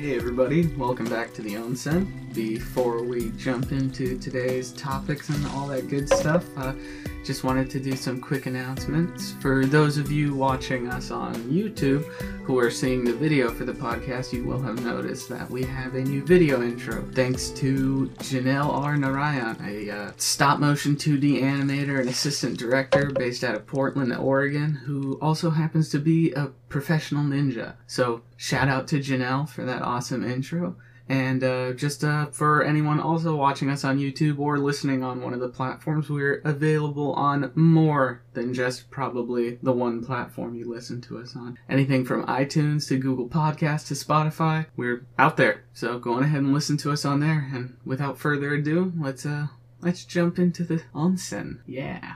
Hey everybody, welcome back to the Onsen. Before we jump into today's topics and all that good stuff, uh, just wanted to do some quick announcements. For those of you watching us on YouTube who are seeing the video for the podcast, you will have noticed that we have a new video intro. Thanks to Janelle R. Narayan, a uh, stop motion 2D animator and assistant director based out of Portland, Oregon, who also happens to be a professional ninja. So, shout out to Janelle for that awesome intro. And uh, just uh, for anyone also watching us on YouTube or listening on one of the platforms, we're available on more than just probably the one platform you listen to us on. Anything from iTunes to Google Podcasts to Spotify, we're out there. So go on ahead and listen to us on there. And without further ado, let's uh let's jump into the onsen. Yeah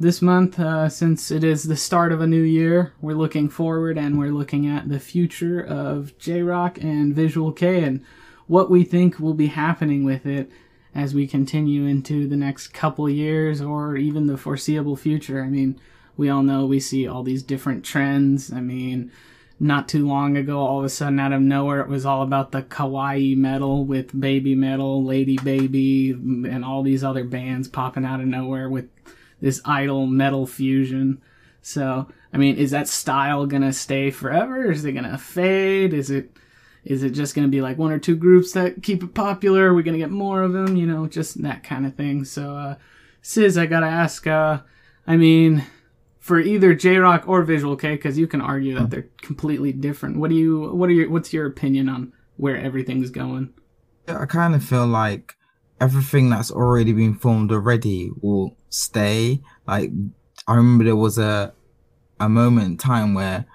this month, uh, since it is the start of a new year, we're looking forward and we're looking at the future of J Rock and Visual Kei and what we think will be happening with it as we continue into the next couple years or even the foreseeable future. I mean, we all know we see all these different trends. I mean, not too long ago, all of a sudden, out of nowhere, it was all about the kawaii metal with Babymetal, lady baby, and all these other bands popping out of nowhere with this idol metal fusion. So, I mean, is that style gonna stay forever? Is it gonna fade? Is it is it just gonna be like one or two groups that keep it popular? Are we gonna get more of them? You know, just that kind of thing. So, uh, Sis, I gotta ask. Uh, I mean, for either J Rock or Visual Kei, because you can argue that they're completely different. What do you? What are your? What's your opinion on where everything's going? I kind of feel like everything that's already been formed already will stay. Like I remember there was a a moment in time where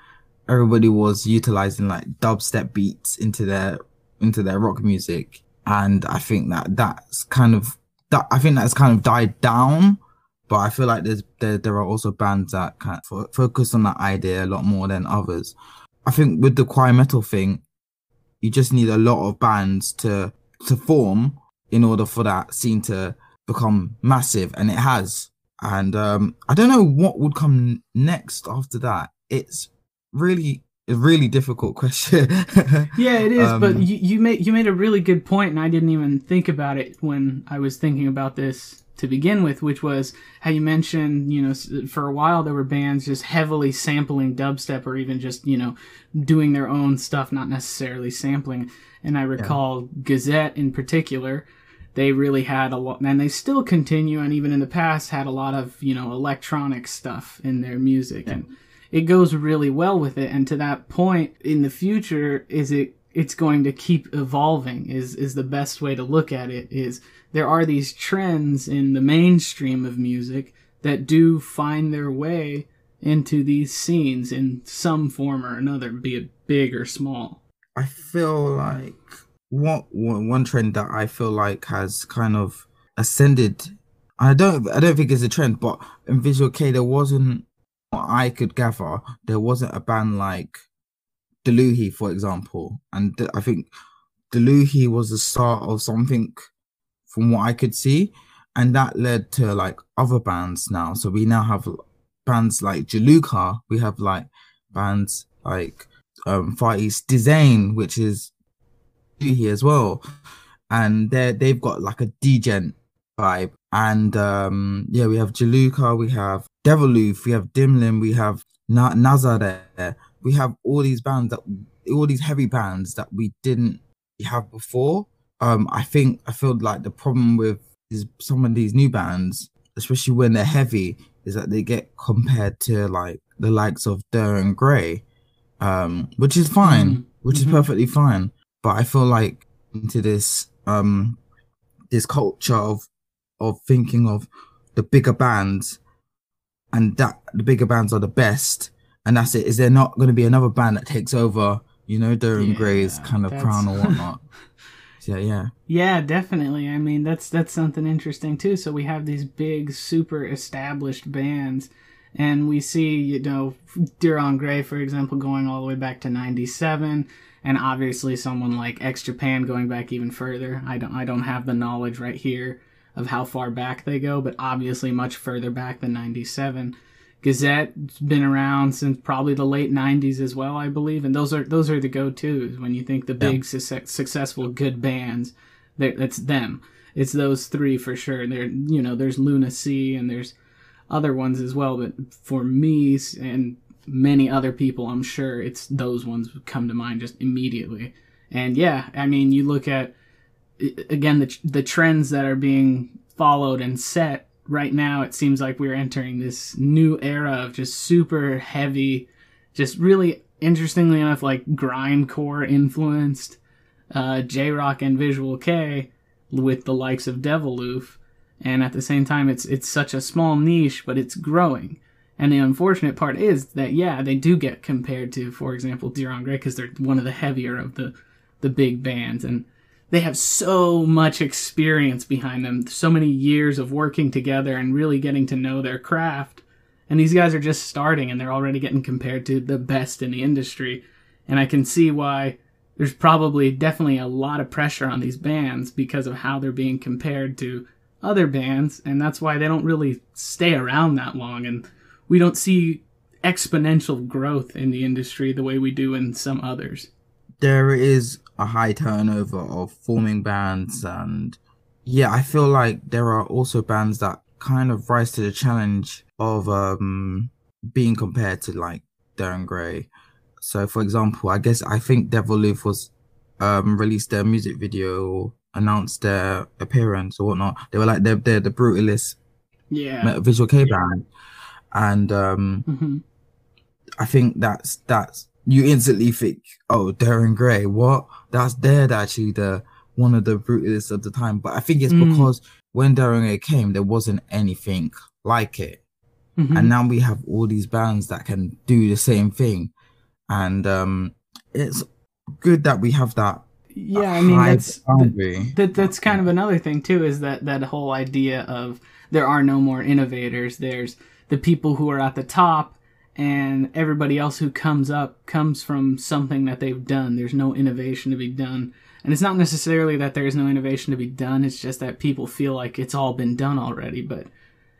everybody was utilizing like dubstep beats into their into their rock music, and I think that that's kind of that I think that's kind of died down. But I feel like there's there, there are also bands that kind of focus on that idea a lot more than others. I think with the kawaii metal thing, you just need a lot of bands to to form in order for that scene to become massive, and it has. And um, I don't know what would come next after that. It's really a really difficult question. yeah, it is. Um, but you, you made you made a really good point, and I didn't even think about it when I was thinking about this to begin with, which was how you mentioned, you know, for a while there were bands just heavily sampling dubstep or even just, you know, doing their own stuff, not necessarily sampling. And I recall yeah. Gazette in particular they really had a lot, and they still continue, and even in the past had a lot of you know electronic stuff in their music, yeah. and it goes really well with it. And to that point, in the future, is it it's going to keep evolving? Is is the best way to look at it? Is there are these trends in the mainstream of music that do find their way into these scenes in some form or another, be it big or small. I feel like what one trend that I feel like has kind of ascended. I don't I don't think it's a trend, but in Visual Kei there wasn't what I could gather, there wasn't a band like Deluhi, for example. And I think Deluhi was the start of something from what I could see. And that led to like other bands now. So we now have bands like Jiluka, we have like bands like um Far East Dizain, which is here as well, and they they've got like a djent vibe. And um yeah, we have Jiluka, we have Deviloof, we have Dimlim, we have Na- Nazare, we have all these bands that all these heavy bands that we didn't have before. Um, I think I feel like the problem with is some of these new bands, especially when they're heavy, is that they get compared to like the likes of Dir en grey, um, which is fine, mm-hmm. which is mm-hmm. perfectly fine but I feel like into this um this culture of of thinking of the bigger bands and that the bigger bands are the best and that's it. Is there not going to be another band that takes over, you know, Dir en yeah, Grey's kind of crown or whatnot? yeah, yeah. Yeah, definitely. I mean, that's that's something interesting too. So we have these big, super established bands, and we see, you know, Dir en Grey, for example, going all the way back to '97 and obviously someone like X Japan going back even further. I don't I don't have the knowledge right here of how far back they go, but obviously much further back than 97. Gazette's been around since probably the late '90s as well, I believe, and those are those are the go-tos when you think the big yeah. su- successful good bands. That's them. It's those three for sure. There, you know, there's Luna Sea and there's other ones as well, but for me and many other people, I'm sure it's those ones come to mind just immediately. And yeah, I mean, you look at again the the trends that are being followed and set right now it seems like we're entering this new era of just super heavy, just really interestingly enough, like grindcore influenced uh, J Rock and Visual Kei with the likes of Deviloof. And at the same time, it's it's such a small niche, but it's growing. And the unfortunate part is that yeah, they do get compared to, for example, en Grey because they're one of the heavier of the the big bands, and they have so much experience behind them, so many years of working together and really getting to know their craft. And these guys are just starting and they're already getting compared to the best in the industry. And I can see why there's probably definitely a lot of pressure on these bands because of how they're being compared to other bands. And that's why they don't really stay around that long. And we don't see exponential growth in the industry the way we do in some others. There is a high turnover of forming bands and yeah i feel like there are also bands that kind of rise to the challenge of um being compared to like Dir en Grey so for example i guess i think Devil Deviloof was um released their music video announced their appearance or whatnot. They were like they're, they're the brutalist yeah. Visual kei band and um mm-hmm. i think that's that's you instantly think, oh, Dir en Grey, what? That's dead actually the one of the brutalists of the time. But I think it's mm. because when Dir en Grey came, there wasn't anything like it. Mm-hmm. And now we have all these bands that can do the same thing. And um it's good that we have that. Yeah, I mean that's that, that's kind of another thing too, is that that whole idea of there are no more innovators. There's the people who are at the top and everybody else who comes up comes from something that they've done. There's no innovation to be done. And it's not necessarily that there's no innovation to be done, it's just that people feel like it's all been done already. But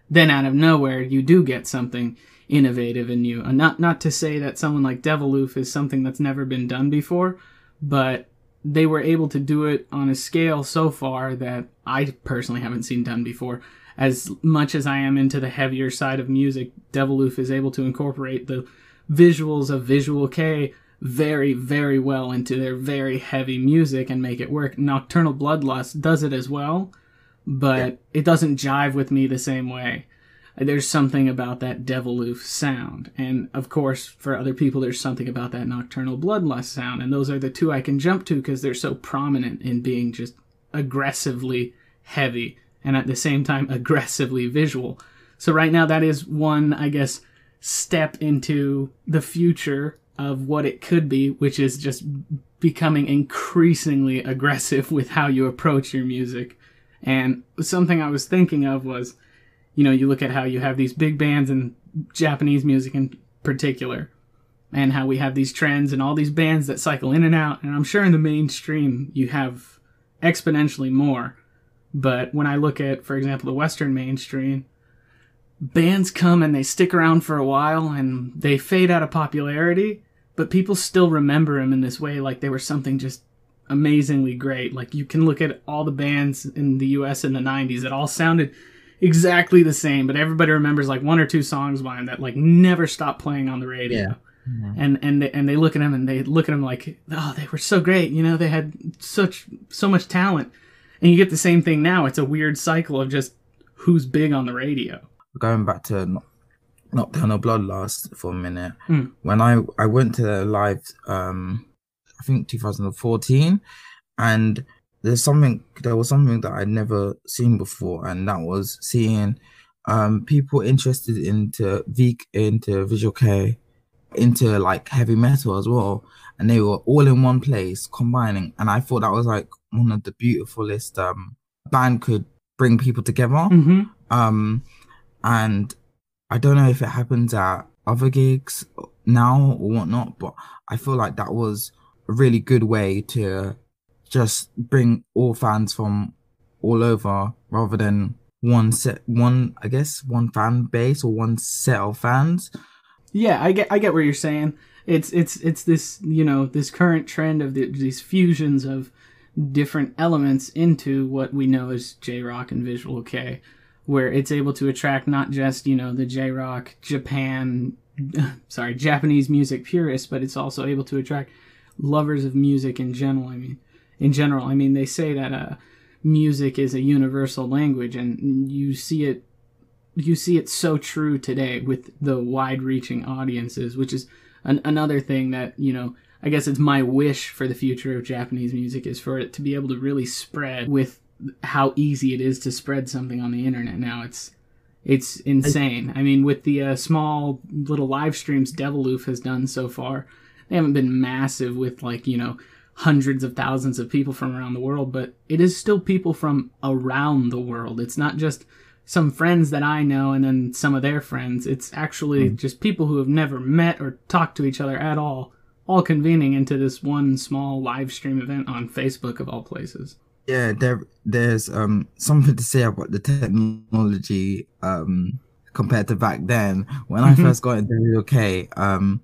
then out of nowhere, you do get something innovative and new. And not, not to say that someone like Deviloof is something that's never been done before, but they were able to do it on a scale so far that I personally haven't seen done before as much as I am into the heavier side of music, Deviloof is able to incorporate the visuals of Visual Kei very, very well into their very heavy music and make it work. Nocturnal Bloodlust does it as well, but yeah. it doesn't jive with me the same way. There's something about that Deviloof sound. And of course, for other people, there's something about that Nocturnal Bloodlust sound. And those are the two I can jump to because they're so prominent in being just aggressively heavy and at the same time aggressively visual. So right now that is one, I guess, step into the future of what it could be, which is just becoming increasingly aggressive with how you approach your music. And something I was thinking of was, you know, you look at how you have these big bands and Japanese music in particular, and how we have these trends and all these bands that cycle in and out. And I'm sure in the mainstream you have exponentially more. But when I look at, for example, the Western mainstream, bands come and they stick around for a while and they fade out of popularity, but people still remember them in this way like they were something just amazingly great. Like you can look at all the bands in the US in the 90s that all sounded exactly the same, but everybody remembers like one or two songs by them that like never stopped playing on the radio. Yeah. Mm-hmm. And and they, and they look at them and they look at them like, oh, they were so great. You know, they had such so much talent. And you get the same thing now. It's a weird cycle of just who's big on the radio. Going back to Nocturnal Bloodlust for a minute. Mm. When I, I went to the live, um, I think 2014, and there's something, there was something that I'd never seen before, and that was seeing um, people interested into V, into Visual Kei, into like heavy metal as well and they were all in one place combining and i thought that was like one of the beautifulest um band could bring people together mm-hmm. um and i don't know if it happens at other gigs now or whatnot but i feel like that was a really good way to just bring all fans from all over rather than one set, one I guess one fan base or one set of fans. Yeah, I get I get what you're saying. It's it's it's this you know this current trend of the, these fusions of different elements into what we know as J rock and Visual Kei, where it's able to attract not just you know the J rock Japan, sorry Japanese music purists, but it's also able to attract lovers of music in general. I mean, in general, I mean they say that uh, music is a universal language, and you see it you see it so true today with the wide-reaching audiences, which is an, another thing that you know. I guess it's my wish for the future of Japanese music is for it to be able to really spread with how easy it is to spread something on the internet now. It's it's insane. I mean, with the uh, small little live streams Deviloof has done so far, they haven't been massive with like you know hundreds of thousands of people from around the world, but it is still people from around the world. It's not just some friends that I know and then some of their friends. It's actually mm. just people who have never met or talked to each other at all, all convening into this one small live stream event on Facebook of all places. Yeah, there there's um something to say about the technology um compared to back then when I first got into the UK. Um,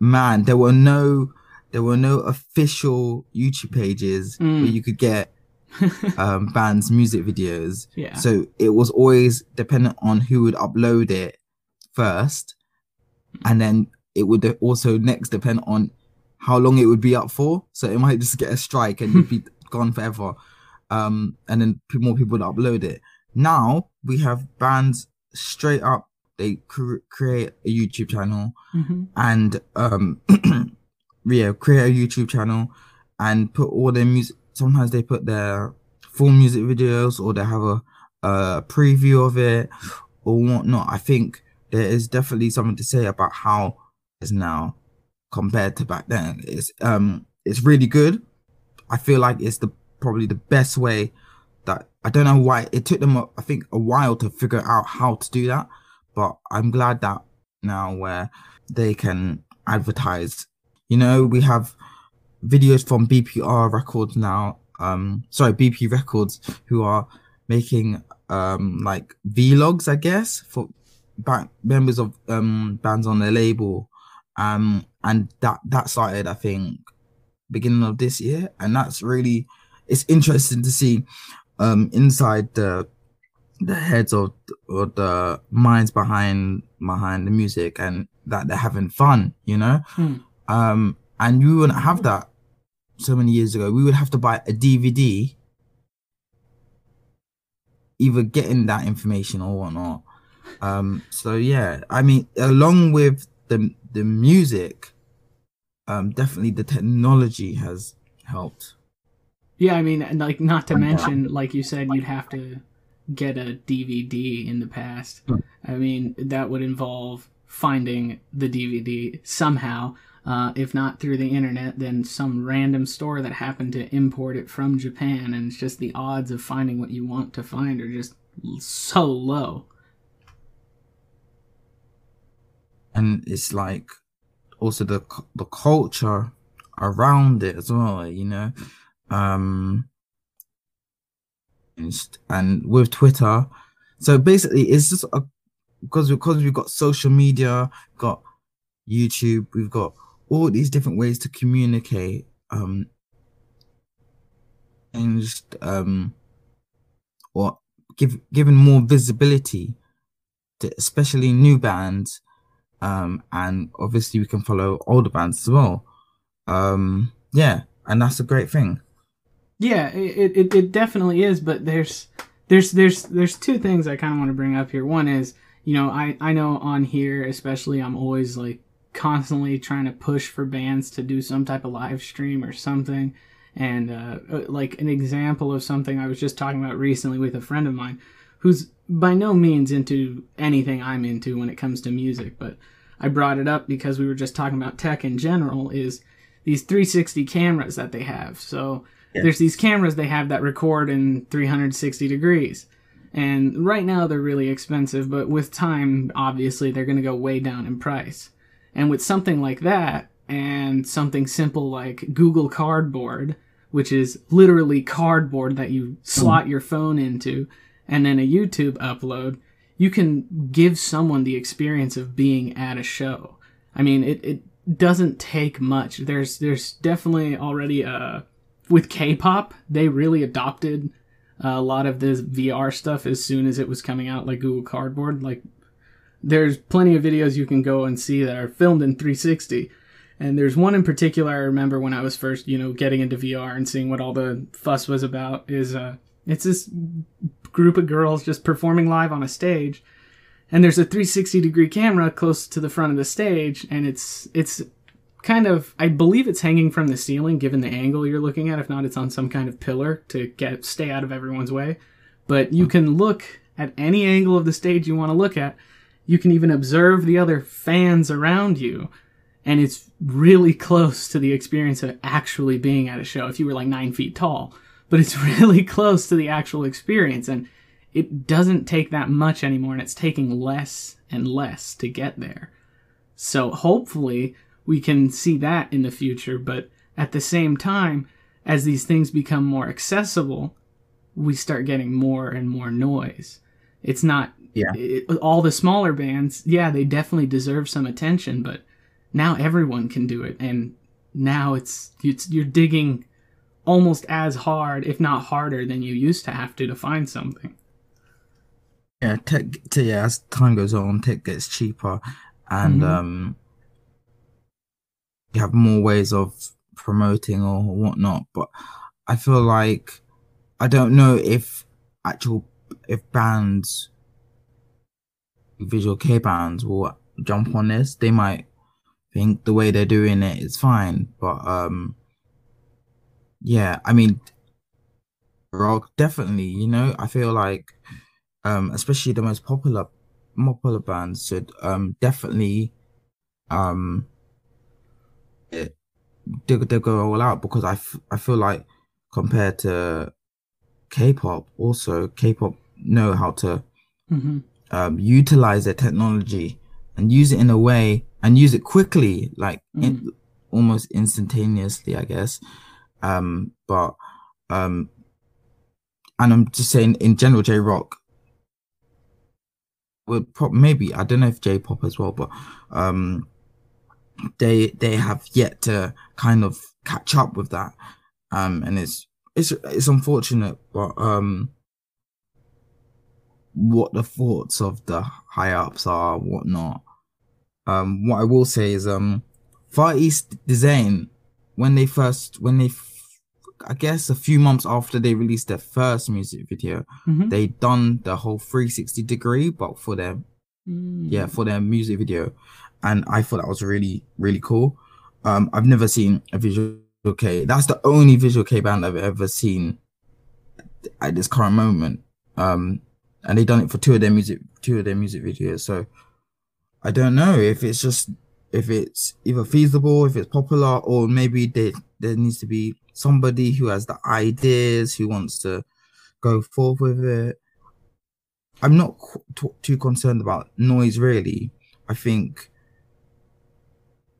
man, there were no there were no official YouTube pages mm. where you could get um, bands' music videos. Yeah. So it was always dependent on who would upload it first, and then it would also next depend on how long it would be up for. So it might just get a strike and it'd be gone forever. Um, and then more people would upload it. Now we have bands straight up. They cr- create a YouTube channel mm-hmm. and um, yeah, create a YouTube channel and put all their music sometimes they put their full music videos or they have a, a preview of it or whatnot. I think there is definitely something to say about how it's now compared to back then. It's um it's really good. I feel like it's the probably the best way that I don't know why it took them I think a while to figure out how to do that, but I'm glad that now where they can advertise. You know, we have videos from BPR Records now. Um, sorry, BP Records, who are making um like vlogs, I guess, for back members of um bands on their label. Um, and that that started, I think, beginning of this year, and that's really it's interesting to see um inside the the heads of or the minds behind behind the music and that they're having fun you know hmm. um and you wouldn't have that so many years ago, we would have to buy a DVD, either getting that information or whatnot. Um, so yeah, I mean, along with the the music, um, definitely the technology has helped. Yeah, I mean, like not to mention, like you said, you'd have to get a DVD in the past. Hmm. I mean, that would involve finding the DVD somehow uh, if not through the internet, then some random store that happened to import it from Japan, and it's just the odds of finding what you want to find are just so low. And it's like also the the culture around it as well, you know. Um, and with Twitter, so basically it's just a because because we've got social media, got YouTube, we've got all these different ways to communicate um and just um or give given more visibility to especially new bands um and obviously we can follow older bands as well. Um yeah and that's a great thing. Yeah it it, it definitely is but there's there's there's there's two things i kind of want to bring up here. One is you know i i know on here especially i'm always like constantly trying to push for bands to do some type of live stream or something. And uh, uh, like an example of something I was just talking about recently with a friend of mine who's by no means into anything I'm into when it comes to music, but I brought it up because we were just talking about tech in general is these 360 cameras that they have. So yeah. there's these cameras they have that record in 360 degrees. And right now they're really expensive, but with time, obviously, they're going to go way down in price. And with something like that, and something simple like Google Cardboard, which is literally cardboard that you slot mm. your phone into, and then a YouTube upload, you can give someone the experience of being at a show. I mean, it, it doesn't take much. There's there's definitely already uh with K-pop, they really adopted a lot of this VR stuff as soon as it was coming out, like Google Cardboard. Like, there's plenty of videos you can go and see that are filmed in 360. And there's one in particular I remember when I was first, you know, getting into VR and seeing what all the fuss was about. Is uh, it's this group of girls just performing live on a stage, and there's a 360 degree camera close to the front of the stage, and it's it's kind of I believe it's hanging from the ceiling given the angle you're looking at. If not, it's on some kind of pillar to get stay out of everyone's way. But you can look at any angle of the stage you want to look at. You can even observe the other fans around you. And it's really close to the experience of actually being at a show if you were like nine feet tall. But it's really close to the actual experience. And it doesn't take that much anymore. And it's taking less and less to get there. So hopefully we can see that in the future. But at the same time, as these things become more accessible, we start getting more and more noise. It's not Yeah. it, all the smaller bands. Yeah, they definitely deserve some attention, but now everyone can do it, and now it's, it's you're digging almost as hard, if not harder, than you used to have to to find something. Yeah, tech. To, yeah, as time goes on, tech gets cheaper, and Mhm. um, you have more ways of promoting or whatnot. But I feel like I don't know if actual if bands, visual Kei bands, will jump on this. They might think the way they're doing it is fine, but um, yeah, I mean, rock definitely. You know, I feel like um, especially the most popular more popular bands should um definitely um it, they, they go all out because I, f- I feel like compared to K-pop also K-pop know how to hmm um utilize their technology and use it in a way and use it quickly like in, almost instantaneously I guess um but um and I'm just saying in general J Rock would pro- maybe I don't know if J pop as well, but um, they they have yet to kind of catch up with that, um, and it's it's it's unfortunate, but um, what the thoughts of the high ups are, whatnot. Um, what I will say is um, Far East Dizain when they first when they I guess a few months after they released their first music video, hmm they done the whole 360 degree but for their Mm. yeah for their music video. And i thought that was really really cool. Um i've never seen a visual kei. That's the only visual kei band i've ever seen at this current moment. Um and they done it for two of their music two of their music videos. So i don't know if it's just if it's either feasible if it's popular or maybe there there needs to be somebody who has the ideas who wants to go forth with it I'm not qu- too concerned about noise really. I think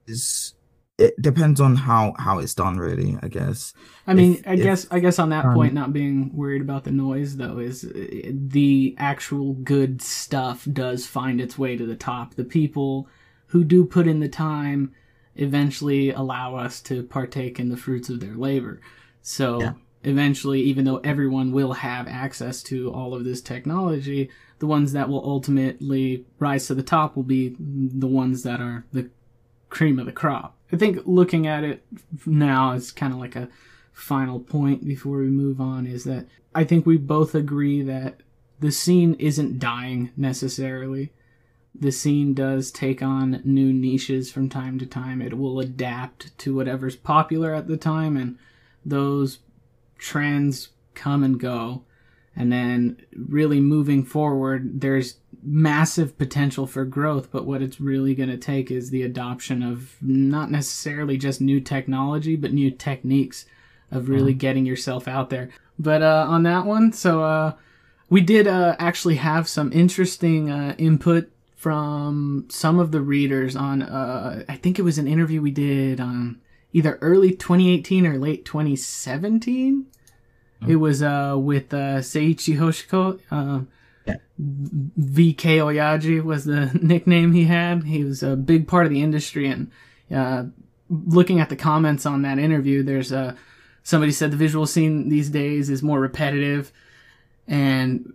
is it depends on how how it's done really. I guess. I mean, If- I if, guess I guess on that um, point, not being worried about the noise though is uh, the actual good stuff does find its way to the top. The people who do put in the time eventually allow us to partake in the fruits of their labor. So Yeah. eventually, even though everyone will have access to all of this technology, the ones that will ultimately rise to the top will be the ones that are the cream of the crop. I think looking at it now is kind of like a final point before we move on is that I think we both agree that the scene isn't dying necessarily. The scene does take on new niches from time to time. It will adapt to whatever's popular at the time, and those trends come and go. And then, really moving forward, there's massive potential for growth, but what it's really going to take is the adoption of not necessarily just new technology, but new techniques of really getting yourself out there. But uh, on that one, so uh, we did uh, actually have some interesting uh, input from some of the readers on, uh, I think it was an interview we did on either early 2018 or late 2017. It was uh, with uh, Seiichi Hoshiko. Uh, Yeah. VK Oyaji was the nickname he had. He was a big part of the industry. And uh, looking at the comments on that interview, there's uh, somebody said the visual scene these days is more repetitive. And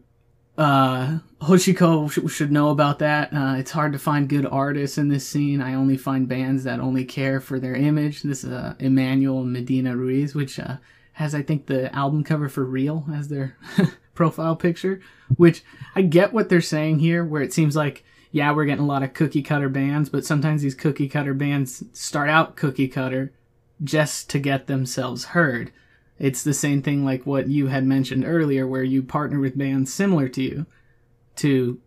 uh, Hoshiko sh- should know about that. Uh, it's hard to find good artists in this scene. I only find bands that only care for their image. This is uh, Emmanuel Medina Ruiz, which uh, has, I think, the album cover for Real as their profile picture. Which I get what they're saying here, where it seems like, yeah, we're getting a lot of cookie cutter bands, but sometimes these cookie cutter bands start out cookie cutter just to get themselves heard. It's the same thing like what you had mentioned earlier, where you partner with bands similar to you to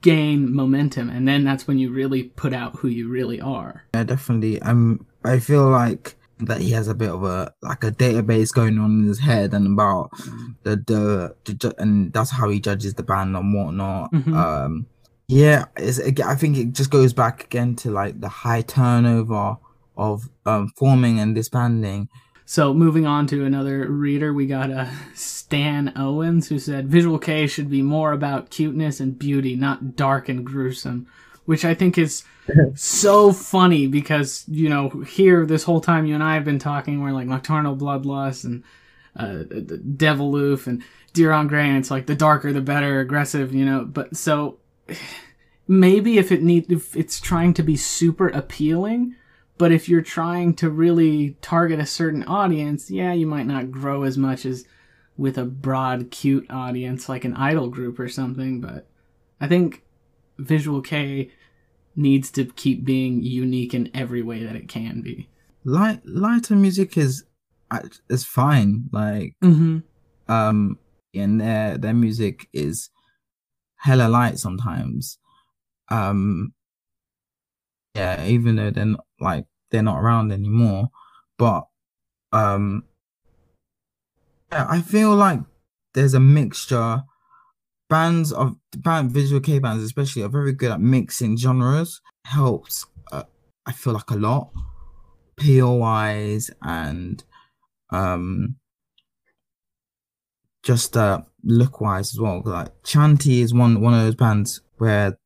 gain momentum, and then that's when you really put out who you really are. Yeah, definitely. Um, I feel like that he has a bit of a like a database going on in his head and about the the, the ju- and that's how he judges the band and whatnot. Mhm. Um, yeah, it's, I think it just goes back again to like the high turnover of um forming and disbanding. So moving on to another reader, we got uh, Stan Owens who said Visual Kei should be more about cuteness and beauty, not dark and gruesome, which I think is so funny because you know here this whole time you and I have been talking, we're like Nocturnal Bloodlust and uh, Deviloof and Dir en Grey, and it's like the darker the better, aggressive, you know. But so maybe if it need if it's trying to be super appealing but if you're trying to really target a certain audience, yeah, you might not grow as much as with a broad, cute audience like an idol group or something. But I think Visual Kei needs to keep being unique in every way that it can be. Light lighter music is uh, is fine. Like Mm-hmm. um, and their their music is hella light sometimes. Um, yeah, even though they're not, like they're not around anymore, but um, yeah, I feel like there's a mixture. Bands of band visual Kei bands, especially, are very good at mixing genres. Helps, uh, I feel like a lot, PO wise and um just uh look wise as well. Like Chanty is one one of those bands where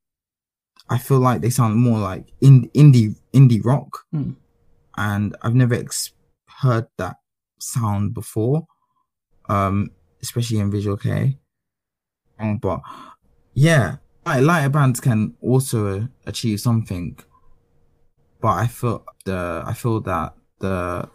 I feel like they sound more like in, indie indie rock, Hmm. and I've never ex- heard that sound before, um, especially in Visual Kei. Um, but yeah, like lighter bands can also achieve something, but I feel the I feel that the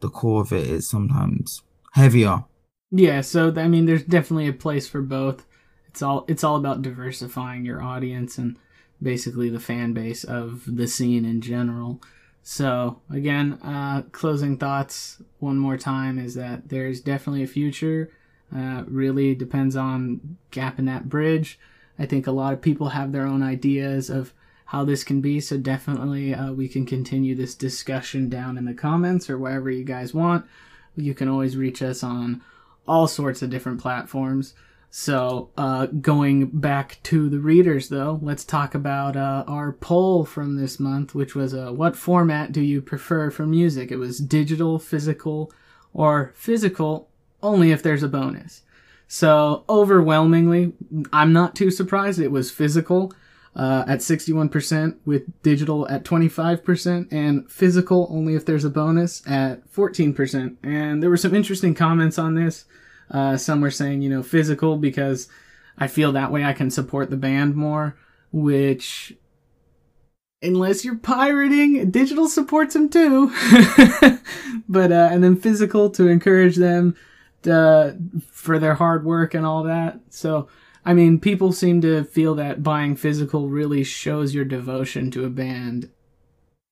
the core of it is sometimes heavier. Yeah, so I mean, there's definitely a place for both. It's all it's all about diversifying your audience and basically the fan base of the scene in general. So again, uh, closing thoughts one more time is that there's definitely a future. Uh, really depends on gapping that bridge. I think a lot of people have their own ideas of how this can be, so definitely uh, we can continue this discussion down in the comments or wherever you guys want. You can always reach us on all sorts of different platforms. So, uh, going back to the readers, though, let's talk about uh, our poll from this month, which was uh, what format do you prefer for music? It was digital, physical, or physical only if there's a bonus. So, overwhelmingly, I'm not too surprised. It was physical uh, at 61%, with digital at 25%, and physical only if there's a bonus at 14%. And there were some interesting comments on this. Uh, some were saying, you know, physical because I feel that way I can support the band more, which, unless you're pirating, digital supports them too. but, uh, and then physical to encourage them to, for their hard work and all that. So, I mean, people seem to feel that buying physical really shows your devotion to a band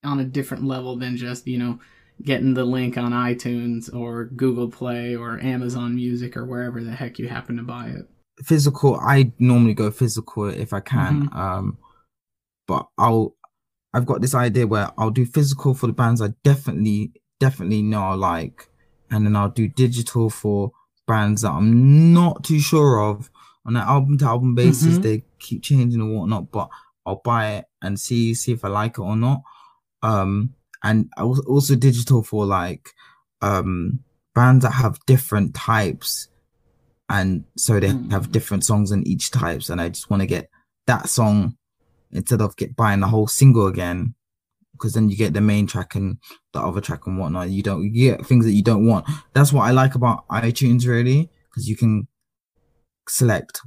on a different level than just, you know, getting the link on iTunes or Google Play or Amazon Music or wherever the heck you happen to buy it. physical i normally go physical if i can um but i'll i've got this idea where i'll do physical for the bands i definitely definitely know i like and then i'll do digital for bands that i'm not too sure of on an album to album basis Mhm. they keep changing and whatnot but i'll buy it and see see if i like it or not um and I was also digital for like um bands that have different types and so they Mm. have different songs in each types and i just want to get that song instead of get buying the whole single again because then you get the main track and the other track and whatnot. You don't you get things that you don't want. That's what i like about itunes really because you can select.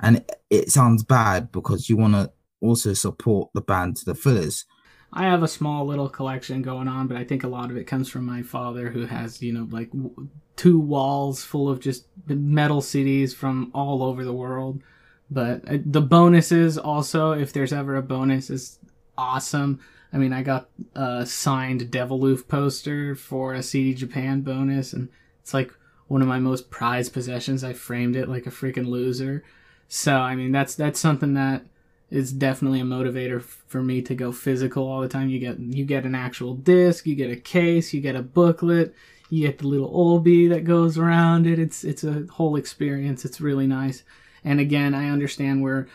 And it, it sounds bad because you want to also support the band to the fullest I have a small little collection going on, but I think a lot of it comes from my father, who has you know like w- two walls full of just metal CDs from all over the world. But uh, the bonuses also, if there's ever a bonus, is awesome. I mean, I got a signed Deviloof poster for a CD Japan bonus, and it's like one of my most prized possessions. I framed it like a freaking loser. So I mean, that's that's something that is definitely a motivator for me to go physical all the time. You get you get an actual disc, you get a case, you get a booklet, you get the little obi that goes around it. It's it's a whole experience. It's really nice. And again, I understand where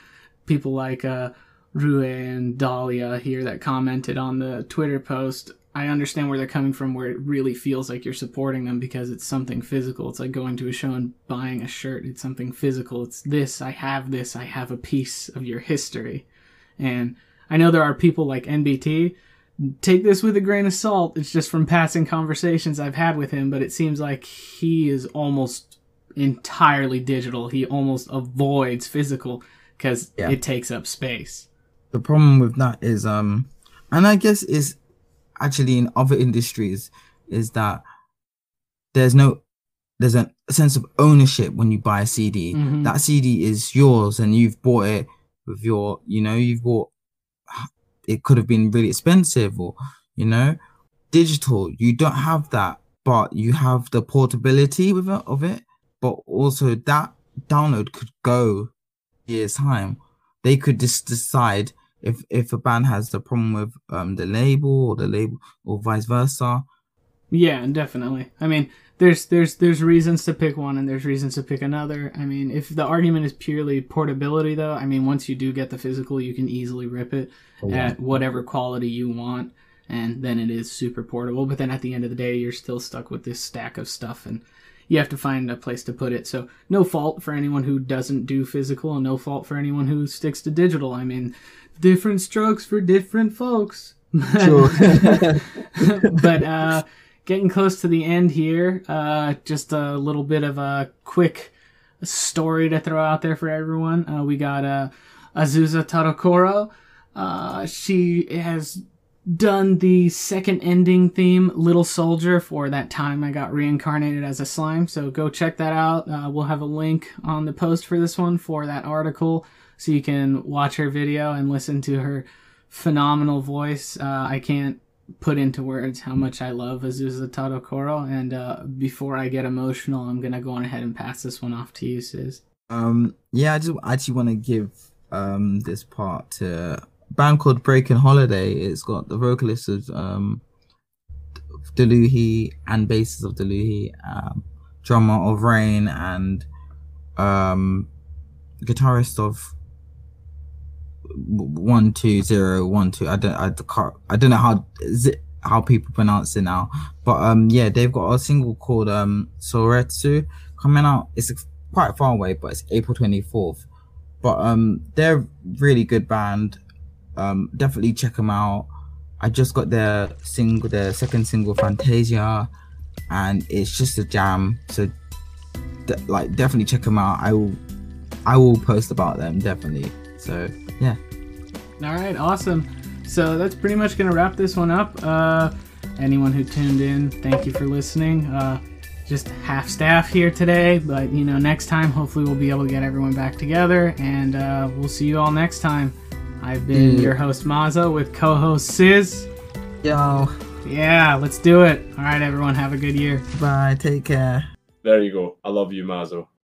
people like uh, Rue and Dahlia here that commented on the Twitter post. I understand where they're coming from, where it really feels like you're supporting them because it's something physical. It's like going to a show and buying a shirt. It's something physical. It's this. I have this. I have a piece of your history. And I know there are people like NBT. Take this with a grain of salt. It's just from passing conversations I've had with him, but it seems like he is almost entirely digital. He almost avoids physical because Yeah. it takes up space. the problem with that is um and i guess is actually in other industries is that there's no there's a sense of ownership when you buy a cd Mhm. that cd is yours and you've bought it with your you know you've bought it could have been really expensive or you know digital. You don't have that but you have the portability with it, of it. But also that download could go years time. They could just decide if if a band has the problem with um the label or the label or vice versa Yeah, definitely. I mean, there's there's there's reasons to pick one and there's reasons to pick another. I mean, if the argument is purely portability though, I mean, once you do get the physical, you can easily rip it at whatever quality you want and then it is super portable, but then at the end of the day, you're still stuck with this stack of stuff and you have to find a place to put it. So, no fault for anyone who doesn't do physical and no fault for anyone who sticks to digital. I mean, different strokes for different folks. Sure. but uh, getting close to the end here, uh, just a little bit of a quick story to throw out there for everyone. Uh, we got uh, Azusa Tadokoro. Uh, she has done the second ending theme, Little Soldier, for that time I got reincarnated as a slime. So go check that out. Uh, we'll have a link on the post for this one for that article so you can watch her video and listen to her phenomenal voice. Uh, I can't put into words how much I love Azusa Tadokoro. And uh, before I get emotional, I'm going to go on ahead and pass this one off to you, Sis. um yeah i just actually want to give um this part to a band called breaking holiday it's got the vocalist of um deluhi and bassist of deluhi um drummer of rain and um guitarist of one two zero one two. I don't I can't I don't know how how people pronounce it now, but um yeah they've got a single called um Soretsu coming out. It's quite far away, but it's April twenty fourth. But um they're really good band. Um definitely check them out. I just got their single, their second single Fantasia, and it's just a jam. So de- like definitely check them out. I will I will post about them definitely. So yeah. All right, awesome. So that's pretty much going to wrap this one up. Uh, anyone who tuned in, thank you for listening. Uh, just half staff here today, but you know, next time, hopefully, we'll be able to get everyone back together, and uh, we'll see you all next time. I've been Yeah. your host Mazo with co-host Sis. Yo, Yeah, let's do it. All right, everyone, have a good year. bye. Take care. There you go. I love you, Mazo.